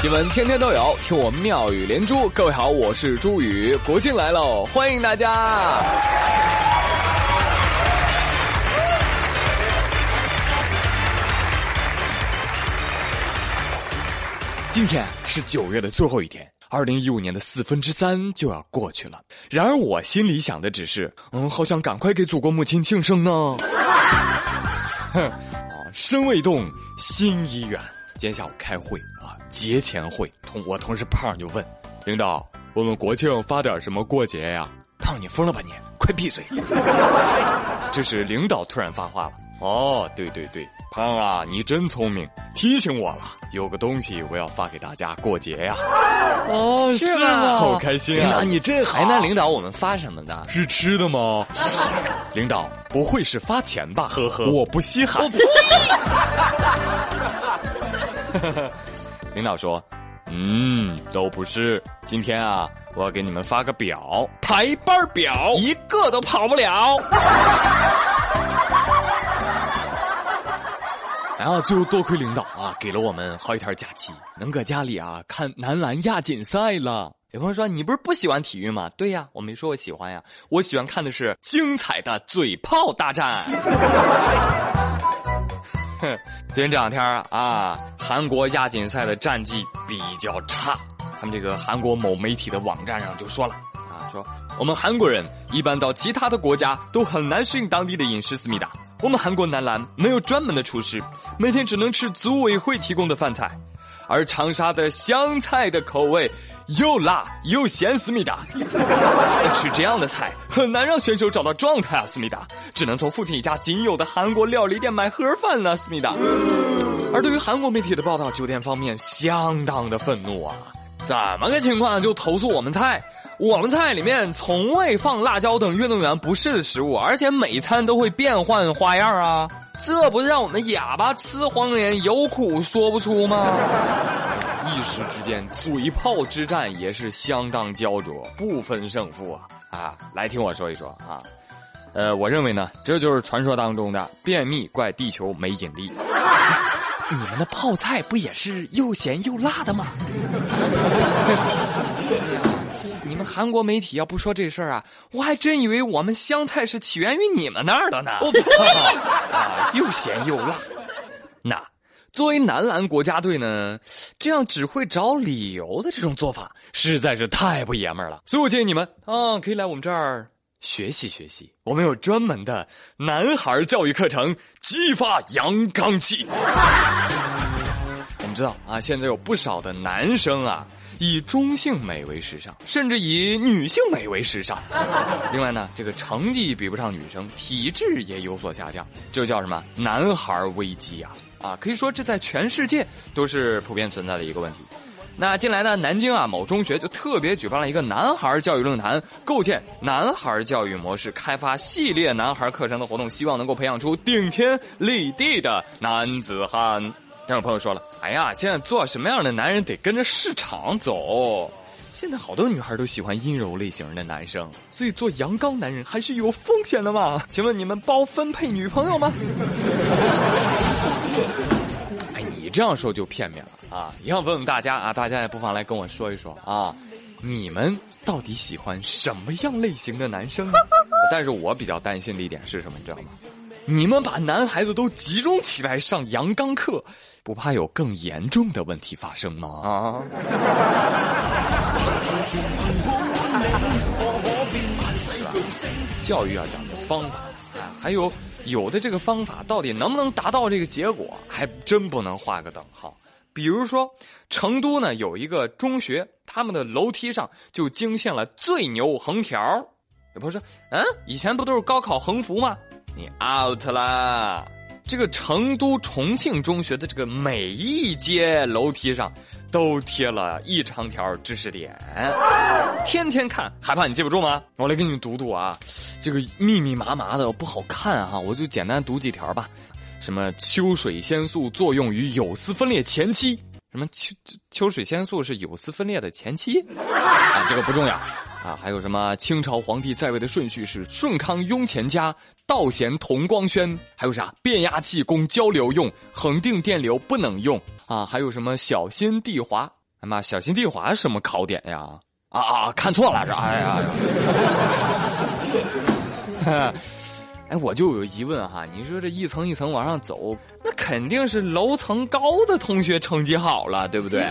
新闻天天都有，听我妙语连珠。各位好，我是朱宇，国庆来喽，欢迎大家。今天是九月的最后一天，二零一五年的四分之三就要过去了。然而我心里想的只是，嗯，好想赶快给祖国母亲庆生呢。哼，啊，身未动，心已远。今天下午开会，节前会，同我同事胖就问领导：“我们国庆发点什么过节呀？”胖，你疯了吧你？快闭嘴！这时领导突然发话了：“哦，对对对，胖啊，你真聪明，提醒我了，有个东西我要发给大家过节呀。”哦，是吗？好开心啊！领导你真好。哎，那领导我们发什么的？是吃的吗？领导不会是发钱吧？呵呵，我不稀罕。领导说：“嗯，都不是。今天啊，我要给你们发个表，排班表，一个都跑不了。然后最后多亏领导啊，给了我们好几天假期，能搁家里啊看男篮亚锦赛了。有朋友说你不是不喜欢体育吗？对呀，我没说我喜欢呀，我喜欢看的是精彩的嘴炮大战。”哼，最近这两天啊，韩国亚锦赛的战绩比较差。他们这个韩国某媒体的网站上就说了啊，说我们韩国人一般到其他的国家都很难适应当地的饮食。思密达，我们韩国男篮没有专门的厨师，每天只能吃组委会提供的饭菜，而长沙的湘菜的口味。又辣又咸，思密达。吃这样的菜很难让选手找到状态啊，思密达。只能从附近一家仅有的韩国料理店买盒饭了，思密达。而对于韩国媒体的报道，酒店方面相当的愤怒啊！怎么个情况？就投诉我们菜，我们菜里面从未放辣椒等运动员不适的食物，而且每餐都会变换花样啊！这不是让我们哑巴吃黄连，有苦说不出吗？一时之间，嘴炮之战也是相当焦灼，不分胜负啊！啊，来听我说一说啊，呃，我认为呢，这就是传说当中的便秘怪地球没引力。你们的泡菜不也是又咸又辣的吗？哎呀，你们韩国媒体要不说这事儿啊，我还真以为我们湘菜是起源于你们那儿的呢。啊，又咸又辣，那。作为男篮国家队呢，这样只会找理由的这种做法实在是太不爷们儿了。所以我建议你们啊，可以来我们这儿学习学习。我们有专门的男孩教育课程，激发阳刚气。我们知道啊，现在有不少的男生啊，以中性美为时尚，甚至以女性美为时尚。另外呢，这个成绩比不上女生，体质也有所下降，这叫什么？男孩危机啊！啊，可以说这在全世界都是普遍存在的一个问题。那近来呢，南京啊某中学就特别举办了一个男孩教育论坛，构建男孩教育模式，开发系列男孩课程的活动，希望能够培养出顶天立地的男子汉。但有朋友说了，哎呀，现在做什么样的男人得跟着市场走。现在好多女孩都喜欢阴柔类型的男生，所以做阳刚男人还是有风险的嘛？请问你们包分配女朋友吗？哎，你这样说就片面了啊！也要问问大家啊，大家也不妨来跟我说一说啊，你们到底喜欢什么样类型的男生？但是我比较担心的一点是什么，你知道吗？你们把男孩子都集中起来上阳刚课，不怕有更严重的问题发生吗？啊！教育要讲究方法啊，还有有的这个方法到底能不能达到这个结果，还真不能画个等号。比如说，成都呢有一个中学，他们的楼梯上就惊现了最牛横条。有朋友说，嗯，以前不都是高考横幅吗？你 out 啦！这个成都重庆中学的这个每一阶楼梯上。都贴了一长条知识点，天天看，害怕你记不住吗？我来给你们读读啊，这个密密麻麻的不好看哈，我就简单读几条吧。什么秋水仙素作用于有丝分裂前期？什么秋秋水仙素是有丝分裂的前期？啊，这个不重要。啊，还有什么？清朝皇帝在位的顺序是顺康、雍乾嘉、道咸、同光宣。还有啥？变压器供交流用，恒定电流不能用。啊，还有什么？小心地滑。哎妈，小心地滑什么考点呀？啊啊，看错了是？哎呀，哎，我就有疑问哈，你说这一层一层往上走，那肯定是楼层高的同学成绩好了，对不对？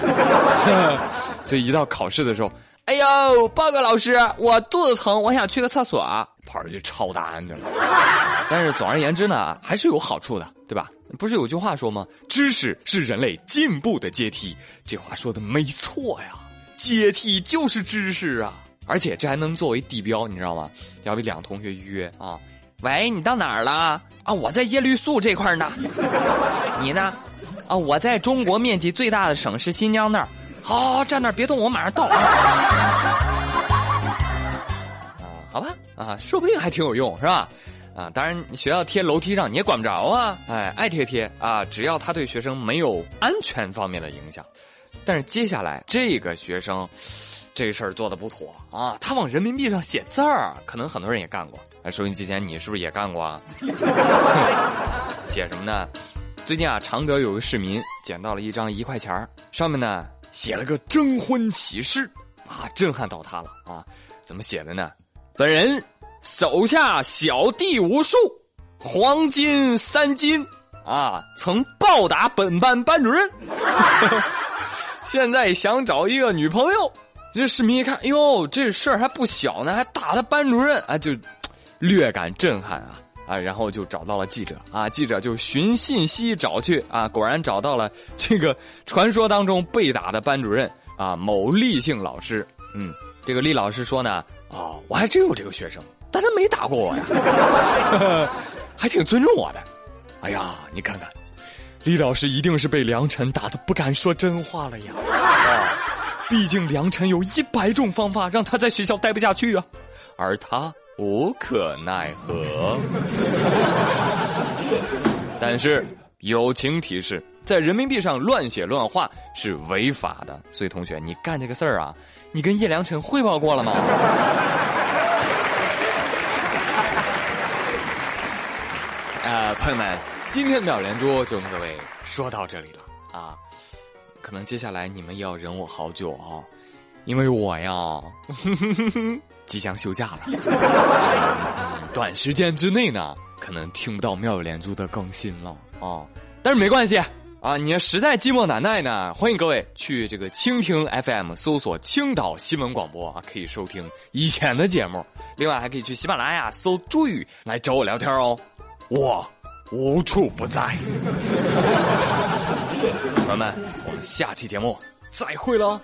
所以一到考试的时候，哎呦，报告老师，我肚子疼，我想去个厕所，跑出去抄答案去了。但是总而言之呢，还是有好处的，对吧？不是有句话说吗？知识是人类进步的阶梯。这话说的没错呀，阶梯就是知识啊！而且这还能作为地标，你知道吗？要不两同学约啊，喂，你到哪儿了？啊，我在叶绿素这块呢。你呢？啊，我在中国面积最大的省市新疆那儿。好，好，站那儿别动，我马上到。啊，好吧，啊，说不定还挺有用，是吧？啊，当然，学校贴楼梯上你也管不着啊，哎，爱贴贴啊，只要他对学生没有安全方面的影响。但是接下来这个学生，这事儿做的不妥啊，他往人民币上写字儿，可能很多人也干过。哎，收音机前你是不是也干过啊？写什么呢？最近啊，常德有个市民捡到了一张一块钱儿上面呢写了个征婚启事，啊，震撼到他了啊！怎么写的呢？本人。手下小弟无数，黄金三斤，啊，曾暴打本班班主任。现在想找一个女朋友，这市民一看，哎呦，这事儿还不小呢，还打他班主任，啊，就略感震撼啊啊，然后就找到了记者啊，记者就寻信息找去啊，果然找到了这个传说当中被打的班主任啊，某厉姓老师。嗯，这个厉老师说呢，哦，我还真有这个学生。但他没打过我呀，还挺尊重我的。哎呀，你看看，李老师一定是被梁晨打的不敢说真话了呀。啊，毕竟梁晨有一百种方法让他在学校待不下去啊，而他无可奈何。但是友情提示，在人民币上乱写乱画是违法的，所以同学，你干这个事儿啊，你跟叶良辰汇报过了吗？呃，朋友们，今天的妙连珠就跟各位说到这里了啊！可能接下来你们要忍我好久啊，因为我呀 即将休假了，短时间之内呢，可能听不到妙语连珠的更新了啊。但是没关系啊，你要实在寂寞难耐呢，欢迎各位去这个蜻蜓 FM 搜索青岛新闻广播啊，可以收听以前的节目。另外还可以去喜马拉雅搜“朱宇”来找我聊天哦。我无处不在，朋友们，我们下期节目再会了。